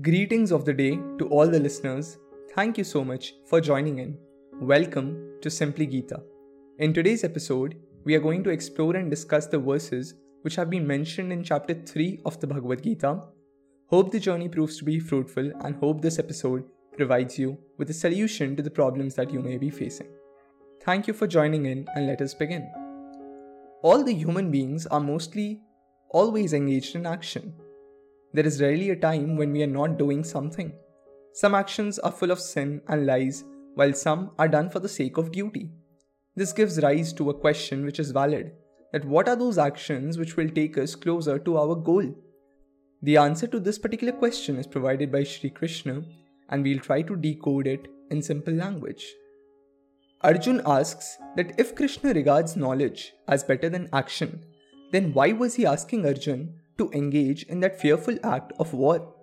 Greetings of the day to all the listeners. Thank you so much for joining in. Welcome to Simply Gita. In today's episode, we are going to explore and discuss the verses which have been mentioned in chapter 3 of the Bhagavad Gita. Hope the journey proves to be fruitful and hope this episode provides you with a solution to the problems that you may be facing. Thank you for joining in and let us begin. All the human beings are mostly always engaged in action there is rarely a time when we are not doing something. Some actions are full of sin and lies, while some are done for the sake of duty. This gives rise to a question which is valid that what are those actions which will take us closer to our goal? The answer to this particular question is provided by Sri Krishna, and we'll try to decode it in simple language. Arjun asks that if Krishna regards knowledge as better than action, then why was he asking Arjun to engage in that fearful act of war?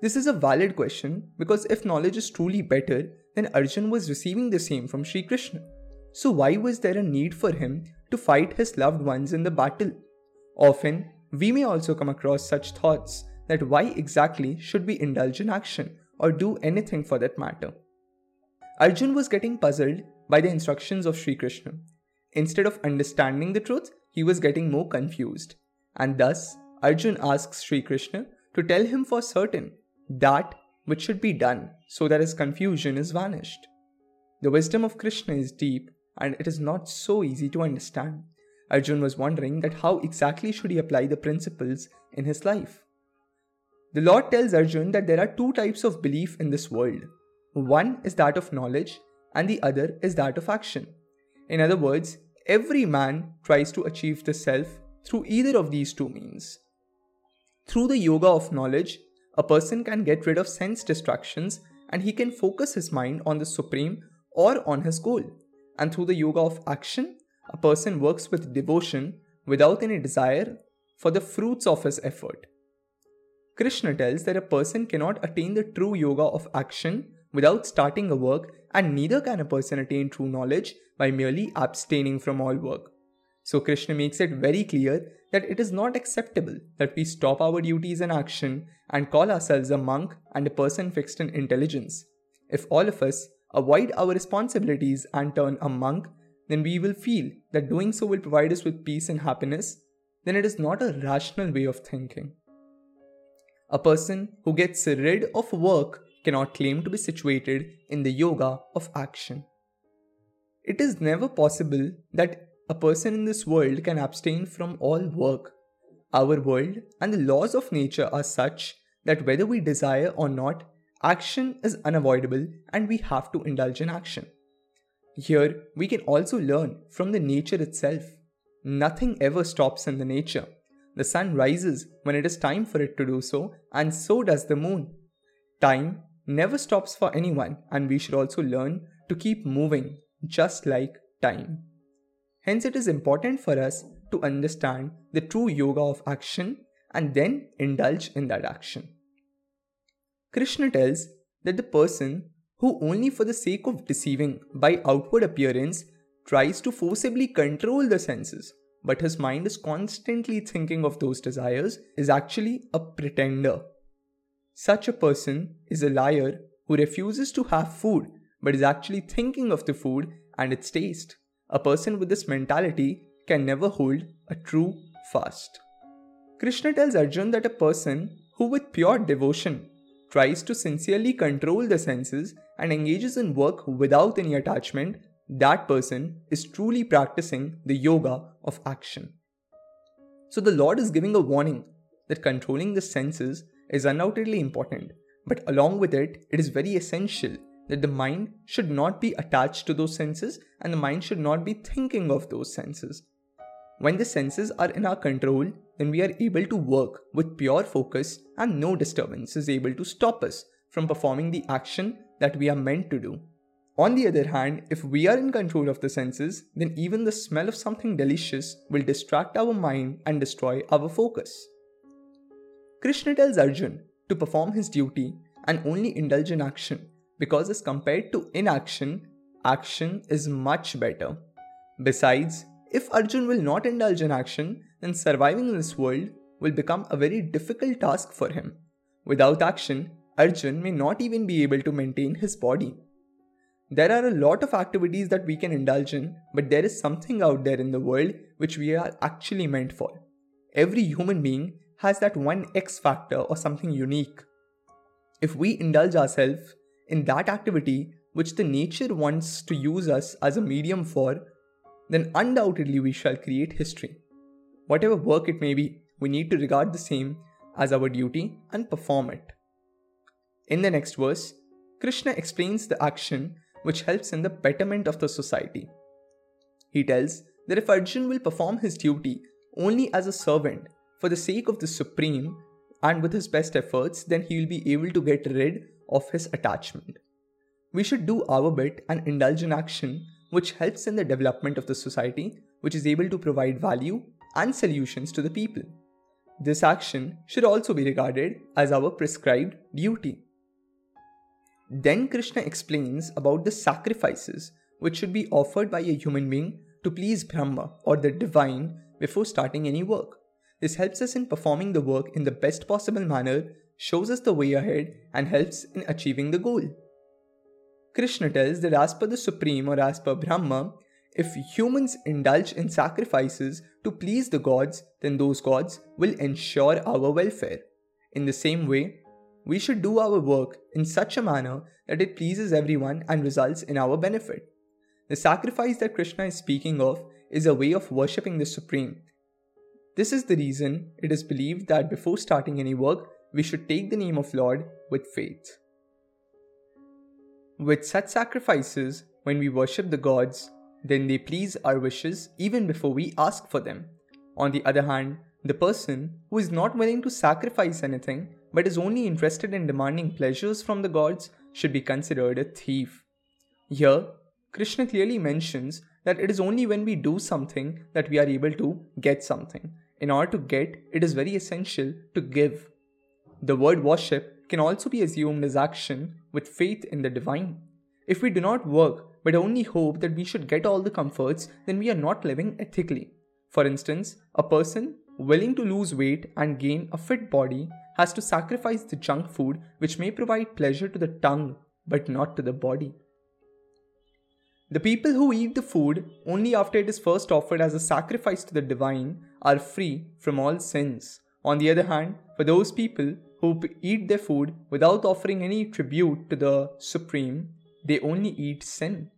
This is a valid question because if knowledge is truly better, then Arjun was receiving the same from Sri Krishna. So, why was there a need for him to fight his loved ones in the battle? Often, we may also come across such thoughts that why exactly should we indulge in action or do anything for that matter? Arjun was getting puzzled by the instructions of Sri Krishna. Instead of understanding the truth, he was getting more confused, and thus Arjun asks Sri Krishna to tell him for certain that which should be done so that his confusion is vanished. The wisdom of Krishna is deep and it is not so easy to understand. Arjun was wondering that how exactly should he apply the principles in his life. The Lord tells Arjun that there are two types of belief in this world. One is that of knowledge and the other is that of action. In other words, every man tries to achieve the self through either of these two means. Through the yoga of knowledge, a person can get rid of sense distractions and he can focus his mind on the supreme or on his goal. And through the yoga of action, a person works with devotion without any desire for the fruits of his effort. Krishna tells that a person cannot attain the true yoga of action without starting a work, and neither can a person attain true knowledge by merely abstaining from all work. So, Krishna makes it very clear that it is not acceptable that we stop our duties and action and call ourselves a monk and a person fixed in intelligence. If all of us avoid our responsibilities and turn a monk, then we will feel that doing so will provide us with peace and happiness, then it is not a rational way of thinking. A person who gets rid of work cannot claim to be situated in the yoga of action. It is never possible that a person in this world can abstain from all work. Our world and the laws of nature are such that whether we desire or not, action is unavoidable and we have to indulge in action. Here, we can also learn from the nature itself. Nothing ever stops in the nature. The sun rises when it is time for it to do so, and so does the moon. Time never stops for anyone, and we should also learn to keep moving, just like time. Hence, it is important for us to understand the true yoga of action and then indulge in that action. Krishna tells that the person who, only for the sake of deceiving by outward appearance, tries to forcibly control the senses, but his mind is constantly thinking of those desires, is actually a pretender. Such a person is a liar who refuses to have food but is actually thinking of the food and its taste. A person with this mentality can never hold a true fast. Krishna tells Arjun that a person who, with pure devotion, tries to sincerely control the senses and engages in work without any attachment, that person is truly practicing the yoga of action. So, the Lord is giving a warning that controlling the senses is undoubtedly important, but along with it, it is very essential that the mind should not be attached to those senses and the mind should not be thinking of those senses. When the senses are in our control, then we are able to work with pure focus and no disturbance is able to stop us from performing the action that we are meant to do. On the other hand, if we are in control of the senses, then even the smell of something delicious will distract our mind and destroy our focus. Krishna tells Arjun to perform his duty and only indulge in action because as compared to inaction, action is much better. Besides, if Arjun will not indulge in action, then surviving in this world will become a very difficult task for him. Without action, Arjun may not even be able to maintain his body. There are a lot of activities that we can indulge in, but there is something out there in the world which we are actually meant for. Every human being has that one X factor or something unique. If we indulge ourselves in that activity which the nature wants to use us as a medium for, then undoubtedly we shall create history. Whatever work it may be, we need to regard the same as our duty and perform it. In the next verse, Krishna explains the action which helps in the betterment of the society. He tells that if Arjun will perform his duty only as a servant for the sake of the Supreme and with his best efforts, then he will be able to get rid of his attachment. We should do our bit and indulge in action which helps in the development of the society, which is able to provide value and solutions to the people. This action should also be regarded as our prescribed duty. Then Krishna explains about the sacrifices which should be offered by a human being to please Brahma or the divine before starting any work. This helps us in performing the work in the best possible manner, shows us the way ahead, and helps in achieving the goal. Krishna tells that as per the Supreme or as per Brahma, if humans indulge in sacrifices to please the gods, then those gods will ensure our welfare. In the same way, we should do our work in such a manner that it pleases everyone and results in our benefit. The sacrifice that Krishna is speaking of is a way of worshipping the Supreme. This is the reason it is believed that before starting any work, we should take the name of Lord with faith. With such sacrifices, when we worship the gods, then they please our wishes even before we ask for them. On the other hand, the person who is not willing to sacrifice anything but is only interested in demanding pleasures from the gods should be considered a thief. Here, Krishna clearly mentions that it is only when we do something that we are able to get something. In order to get, it is very essential to give. The word worship can also be assumed as action with faith in the divine. If we do not work but only hope that we should get all the comforts, then we are not living ethically. For instance, a person willing to lose weight and gain a fit body has to sacrifice the junk food which may provide pleasure to the tongue but not to the body. The people who eat the food only after it is first offered as a sacrifice to the divine are free from all sins. On the other hand, for those people who eat their food without offering any tribute to the Supreme, they only eat sin.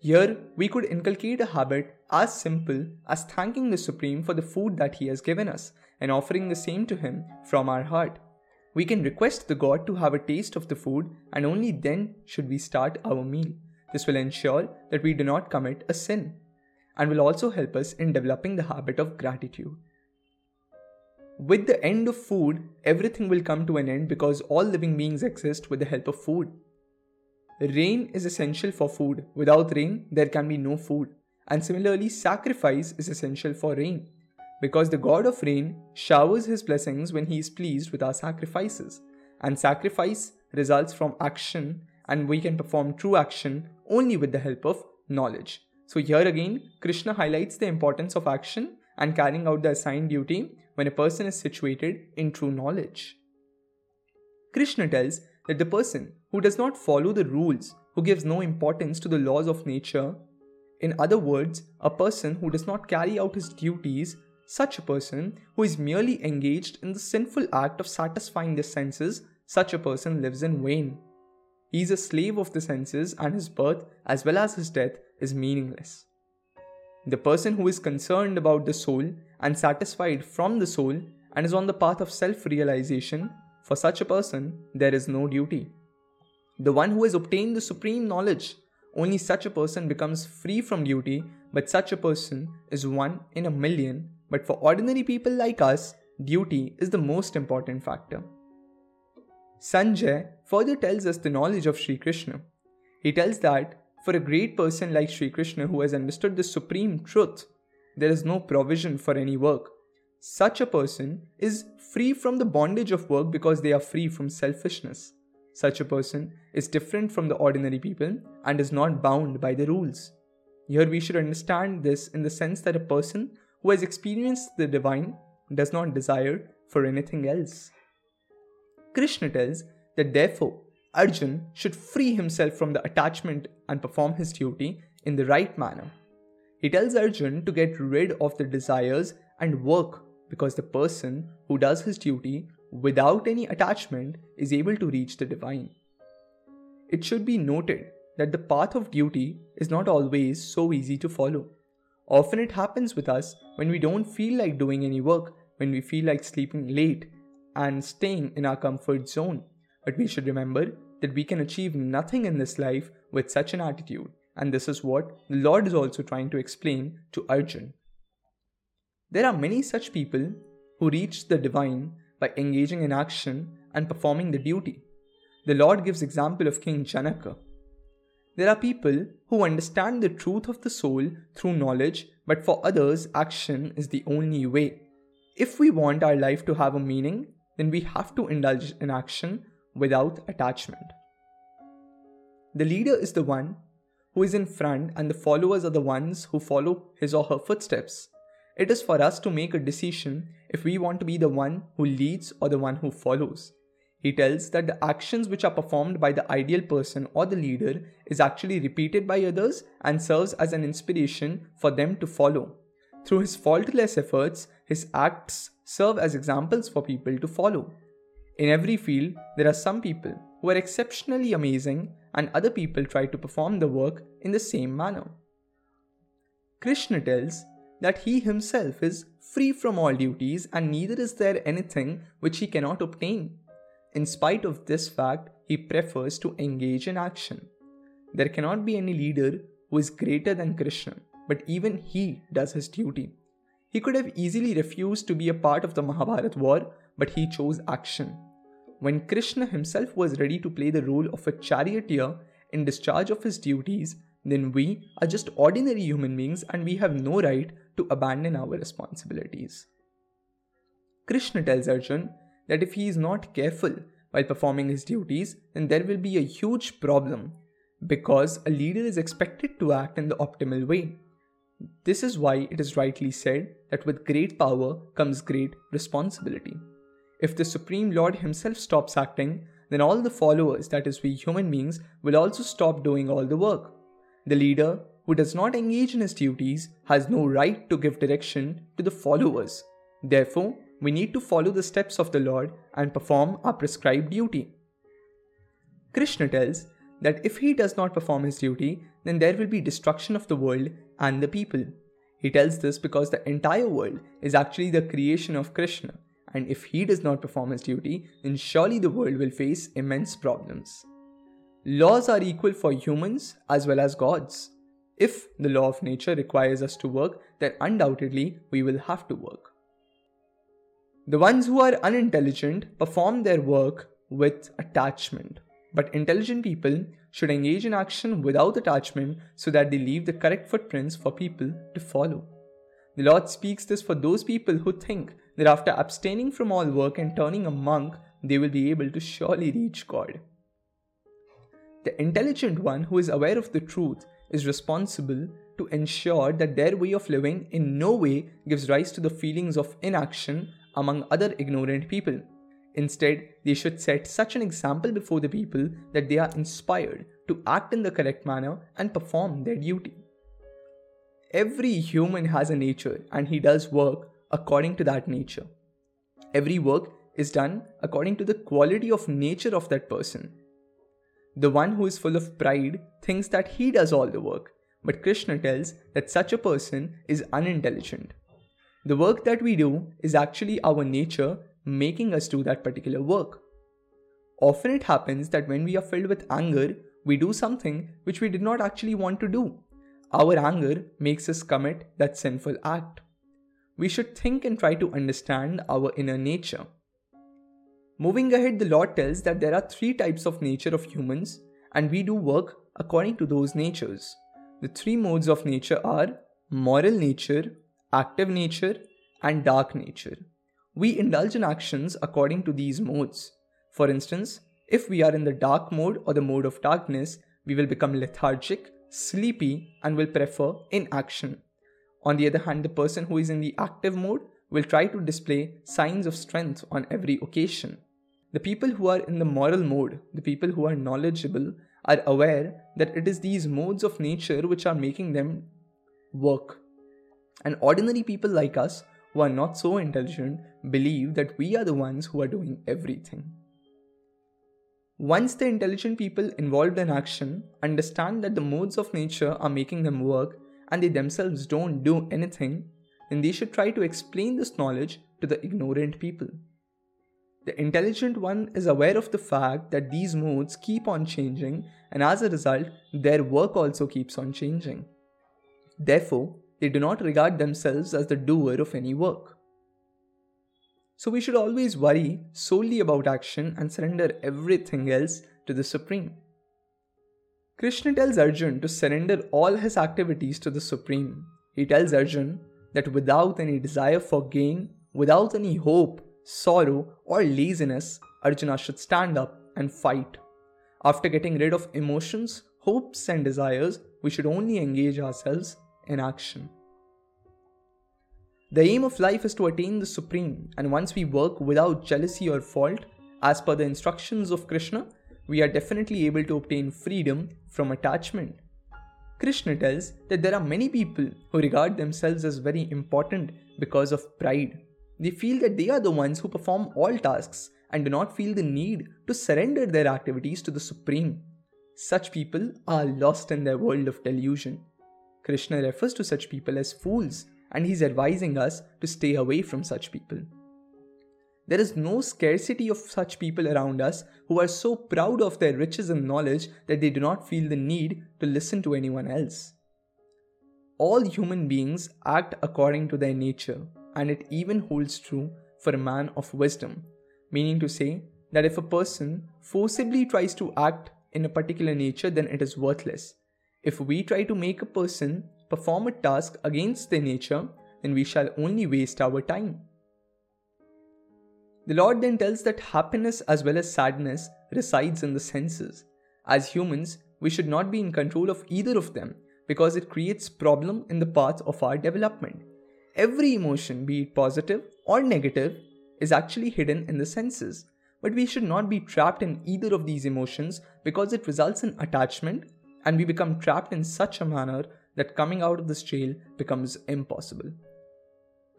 Here, we could inculcate a habit as simple as thanking the Supreme for the food that He has given us and offering the same to Him from our heart. We can request the God to have a taste of the food and only then should we start our meal. This will ensure that we do not commit a sin and will also help us in developing the habit of gratitude. With the end of food, everything will come to an end because all living beings exist with the help of food. Rain is essential for food. Without rain, there can be no food. And similarly, sacrifice is essential for rain because the God of rain showers his blessings when he is pleased with our sacrifices. And sacrifice results from action, and we can perform true action only with the help of knowledge. So, here again, Krishna highlights the importance of action and carrying out the assigned duty when a person is situated in true knowledge. Krishna tells that the person who does not follow the rules, who gives no importance to the laws of nature, in other words, a person who does not carry out his duties such a person who is merely engaged in the sinful act of satisfying the senses, such a person lives in vain. He is a slave of the senses, and his birth as well as his death is meaningless. The person who is concerned about the soul and satisfied from the soul and is on the path of self realization, for such a person there is no duty. The one who has obtained the supreme knowledge, only such a person becomes free from duty, but such a person is one in a million but for ordinary people like us, duty is the most important factor. Sanjay further tells us the knowledge of Sri Krishna. He tells that for a great person like Sri Krishna who has understood the supreme truth, there is no provision for any work. Such a person is free from the bondage of work because they are free from selfishness. Such a person is different from the ordinary people and is not bound by the rules. Here we should understand this in the sense that a person who has experienced the divine does not desire for anything else. Krishna tells that therefore Arjun should free himself from the attachment and perform his duty in the right manner. He tells Arjun to get rid of the desires and work because the person who does his duty without any attachment is able to reach the divine. It should be noted that the path of duty is not always so easy to follow. Often it happens with us when we don't feel like doing any work, when we feel like sleeping late and staying in our comfort zone. But we should remember that we can achieve nothing in this life with such an attitude, and this is what the Lord is also trying to explain to Arjun. There are many such people who reach the divine by engaging in action and performing the duty. The Lord gives example of King Janaka. There are people who understand the truth of the soul through knowledge, but for others, action is the only way. If we want our life to have a meaning, then we have to indulge in action without attachment. The leader is the one who is in front, and the followers are the ones who follow his or her footsteps. It is for us to make a decision if we want to be the one who leads or the one who follows. He tells that the actions which are performed by the ideal person or the leader is actually repeated by others and serves as an inspiration for them to follow. Through his faultless efforts, his acts serve as examples for people to follow. In every field, there are some people who are exceptionally amazing, and other people try to perform the work in the same manner. Krishna tells that he himself is free from all duties, and neither is there anything which he cannot obtain. In spite of this fact, he prefers to engage in action. There cannot be any leader who is greater than Krishna, but even he does his duty. He could have easily refused to be a part of the Mahabharat war, but he chose action. When Krishna himself was ready to play the role of a charioteer in discharge of his duties, then we are just ordinary human beings and we have no right to abandon our responsibilities. Krishna tells Arjun that if he is not careful while performing his duties, then there will be a huge problem because a leader is expected to act in the optimal way. This is why it is rightly said that with great power comes great responsibility. If the Supreme Lord Himself stops acting, then all the followers, that is, we human beings, will also stop doing all the work. The leader, who does not engage in his duties, has no right to give direction to the followers. Therefore, we need to follow the steps of the Lord and perform our prescribed duty. Krishna tells that if he does not perform his duty, then there will be destruction of the world and the people. He tells this because the entire world is actually the creation of Krishna and if he does not perform his duty, then surely the world will face immense problems. Laws are equal for humans as well as gods. If the law of nature requires us to work, then undoubtedly we will have to work. The ones who are unintelligent perform their work with attachment, but intelligent people should engage in action without attachment so that they leave the correct footprints for people to follow. The Lord speaks this for those people who think that after abstaining from all work and turning a monk, they will be able to surely reach God. The intelligent one who is aware of the truth is responsible to ensure that their way of living in no way gives rise to the feelings of inaction among other ignorant people. Instead, they should set such an example before the people that they are inspired to act in the correct manner and perform their duty. Every human has a nature and he does work according to that nature. Every work is done according to the quality of nature of that person. The one who is full of pride thinks that he does all the work, but Krishna tells that such a person is unintelligent. The work that we do is actually our nature making us do that particular work. Often it happens that when we are filled with anger, we do something which we did not actually want to do. Our anger makes us commit that sinful act we should think and try to understand our inner nature. Moving ahead, the Lord tells that there are three types of nature of humans, and we do work according to those natures. The three modes of nature are moral nature, active nature, and dark nature. We indulge in actions according to these modes. For instance, if we are in the dark mode or the mode of darkness, we will become lethargic, sleepy, and will prefer inaction. On the other hand, the person who is in the active mode will try to display signs of strength on every occasion. The people who are in the moral mode, the people who are knowledgeable, are aware that it is these modes of nature which are making them work. And ordinary people like us, who are not so intelligent, believe that we are the ones who are doing everything. Once the intelligent people involved in action understand that the modes of nature are making them work and they themselves don't do anything, then they should try to explain this knowledge to the ignorant people. The intelligent one is aware of the fact that these modes keep on changing, and as a result, their work also keeps on changing. Therefore, they do not regard themselves as the doer of any work. So, we should always worry solely about action and surrender everything else to the Supreme. Krishna tells Arjun to surrender all his activities to the Supreme. He tells Arjun that without any desire for gain, without any hope, sorrow, or laziness, Arjuna should stand up and fight. After getting rid of emotions, hopes, and desires, we should only engage ourselves in action. The aim of life is to attain the Supreme, and once we work without jealousy or fault, as per the instructions of Krishna, we are definitely able to obtain freedom from attachment. Krishna tells that there are many people who regard themselves as very important because of pride. They feel that they are the ones who perform all tasks and do not feel the need to surrender their activities to the Supreme. Such people are lost in their world of delusion. Krishna refers to such people as fools, and he's advising us to stay away from such people. There is no scarcity of such people around us who are so proud of their riches and knowledge that they do not feel the need to listen to anyone else. All human beings act according to their nature, and it even holds true for a man of wisdom, meaning to say that if a person forcibly tries to act in a particular nature, then it is worthless. If we try to make a person perform a task against their nature, then we shall only waste our time. The Lord then tells that happiness as well as sadness resides in the senses. As humans, we should not be in control of either of them because it creates problem in the path of our development. Every emotion, be it positive or negative, is actually hidden in the senses. But we should not be trapped in either of these emotions because it results in attachment and we become trapped in such a manner that coming out of this jail becomes impossible.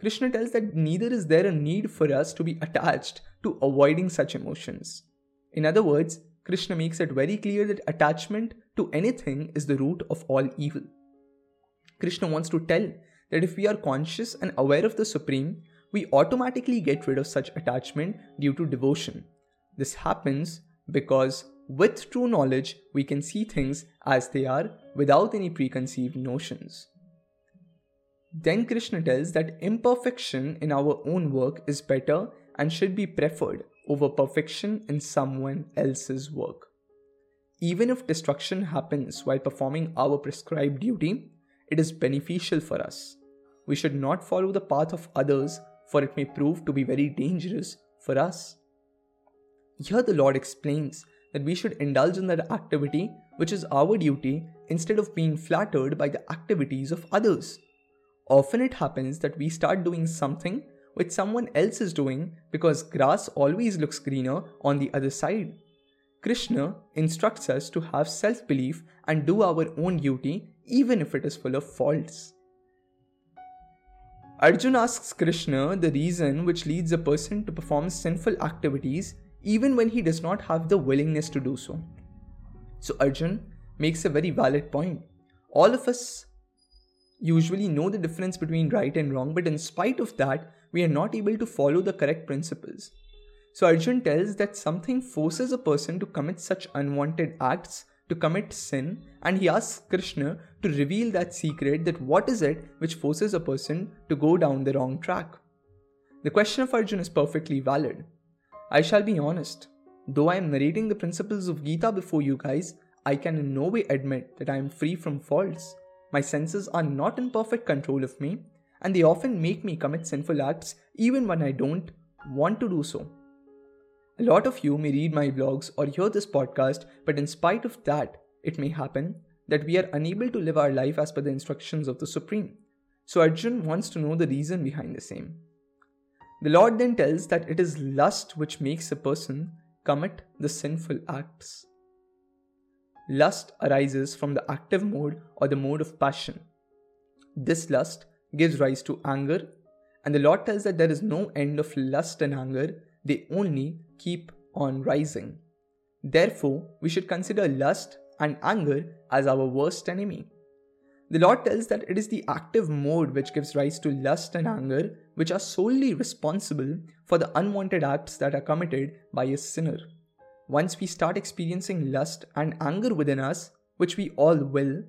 Krishna tells that neither is there a need for us to be attached to avoiding such emotions. In other words, Krishna makes it very clear that attachment to anything is the root of all evil. Krishna wants to tell that if we are conscious and aware of the Supreme, we automatically get rid of such attachment due to devotion. This happens because with true knowledge, we can see things as they are without any preconceived notions. Then Krishna tells that imperfection in our own work is better and should be preferred over perfection in someone else's work. Even if destruction happens while performing our prescribed duty, it is beneficial for us. We should not follow the path of others, for it may prove to be very dangerous for us. Here the Lord explains that we should indulge in that activity which is our duty instead of being flattered by the activities of others. Often it happens that we start doing something which someone else is doing because grass always looks greener on the other side. Krishna instructs us to have self belief and do our own duty even if it is full of faults. Arjun asks Krishna the reason which leads a person to perform sinful activities even when he does not have the willingness to do so. So, Arjun makes a very valid point. All of us usually know the difference between right and wrong, but in spite of that, we are not able to follow the correct principles. So, Arjun tells that something forces a person to commit such unwanted acts, to commit sin, and he asks Krishna to reveal that secret that what is it which forces a person to go down the wrong track. The question of Arjun is perfectly valid. I shall be honest. Though I am narrating the principles of Gita before you guys, I can in no way admit that I am free from faults. My senses are not in perfect control of me, and they often make me commit sinful acts even when I don't want to do so. A lot of you may read my blogs or hear this podcast, but in spite of that, it may happen that we are unable to live our life as per the instructions of the Supreme. So Arjun wants to know the reason behind the same. The Lord then tells that it is lust which makes a person commit the sinful acts. Lust arises from the active mode or the mode of passion. This lust gives rise to anger, and the Lord tells that there is no end of lust and anger, they only keep on rising. Therefore, we should consider lust and anger as our worst enemy. The Lord tells that it is the active mode which gives rise to lust and anger, which are solely responsible for the unwanted acts that are committed by a sinner. Once we start experiencing lust and anger within us, which we all will,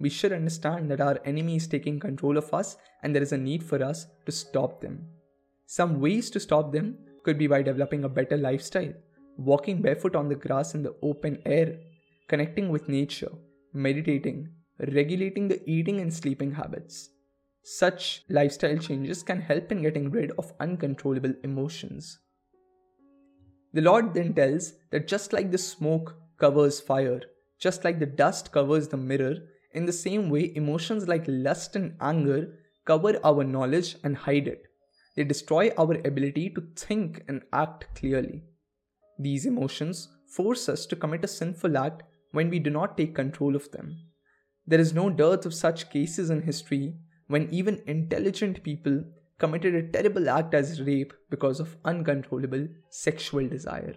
we should understand that our enemy is taking control of us and there is a need for us to stop them. Some ways to stop them could be by developing a better lifestyle, walking barefoot on the grass in the open air, connecting with nature, meditating, regulating the eating and sleeping habits. Such lifestyle changes can help in getting rid of uncontrollable emotions. The Lord then tells that just like the smoke covers fire, just like the dust covers the mirror, in the same way, emotions like lust and anger cover our knowledge and hide it. They destroy our ability to think and act clearly. These emotions force us to commit a sinful act when we do not take control of them. There is no dearth of such cases in history when even intelligent people committed a terrible act as rape because of uncontrollable sexual desire.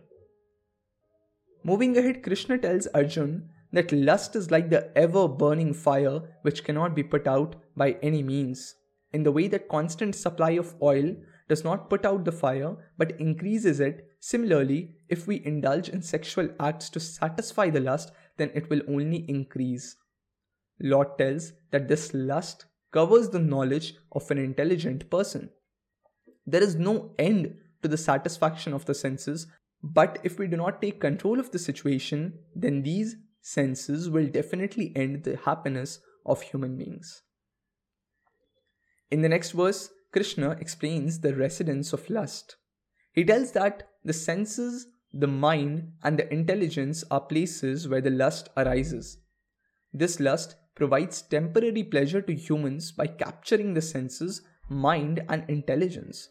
Moving ahead, Krishna tells Arjun that lust is like the ever burning fire which cannot be put out by any means. In the way that constant supply of oil does not put out the fire but increases it, similarly, if we indulge in sexual acts to satisfy the lust, then it will only increase. Lord tells that this lust covers the knowledge of an intelligent person. There is no end to the satisfaction of the senses, but if we do not take control of the situation, then these senses will definitely end the happiness of human beings. In the next verse, Krishna explains the residence of lust. He tells that the senses, the mind, and the intelligence are places where the lust arises. This lust provides temporary pleasure to humans by capturing the senses, mind, and intelligence.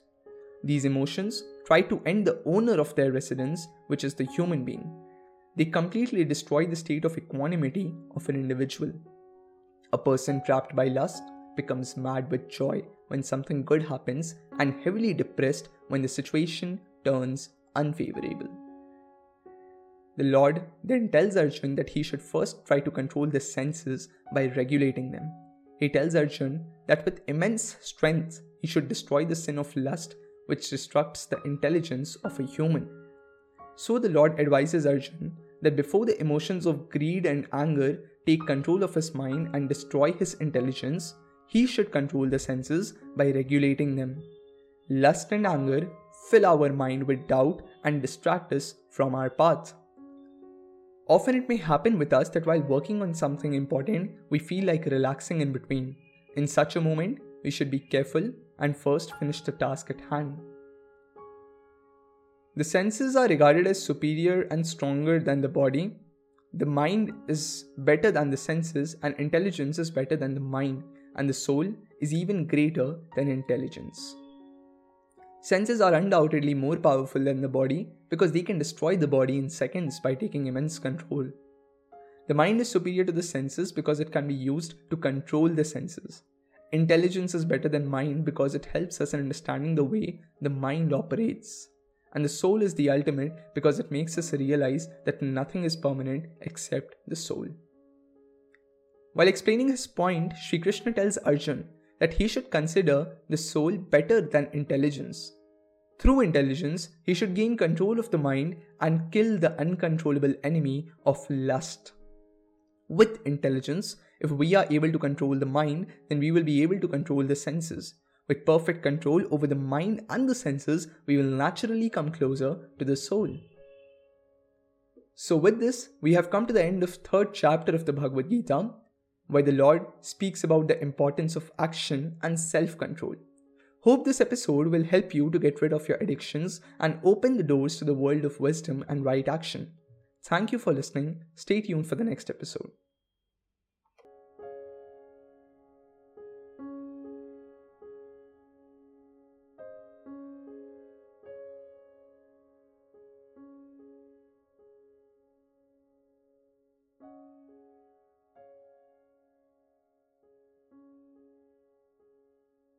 These emotions try to end the owner of their residence, which is the human being they completely destroy the state of equanimity of an individual. A person trapped by lust becomes mad with joy when something good happens and heavily depressed when the situation turns unfavorable. The Lord then tells Arjun that he should first try to control the senses by regulating them. He tells Arjun that with immense strength he should destroy the sin of lust, which destructs the intelligence of a human. So the Lord advises Arjun that before the emotions of greed and anger take control of his mind and destroy his intelligence, he should control the senses by regulating them. Lust and anger fill our mind with doubt and distract us from our path. Often it may happen with us that while working on something important, we feel like relaxing in between. In such a moment, we should be careful and first finish the task at hand. The senses are regarded as superior and stronger than the body. The mind is better than the senses, and intelligence is better than the mind, and the soul is even greater than intelligence. Senses are undoubtedly more powerful than the body because they can destroy the body in seconds by taking immense control. The mind is superior to the senses because it can be used to control the senses. Intelligence is better than mind because it helps us in understanding the way the mind operates. And the soul is the ultimate because it makes us realize that nothing is permanent except the soul. While explaining his point, Sri Krishna tells Arjun that he should consider the soul better than intelligence. Through intelligence, he should gain control of the mind and kill the uncontrollable enemy of lust. With intelligence, if we are able to control the mind, then we will be able to control the senses. With perfect control over the mind and the senses, we will naturally come closer to the soul. So with this, we have come to the end of third chapter of the Bhagavad Gita, where the Lord speaks about the importance of action and self-control. Hope this episode will help you to get rid of your addictions and open the doors to the world of wisdom and right action. Thank you for listening. Stay tuned for the next episode.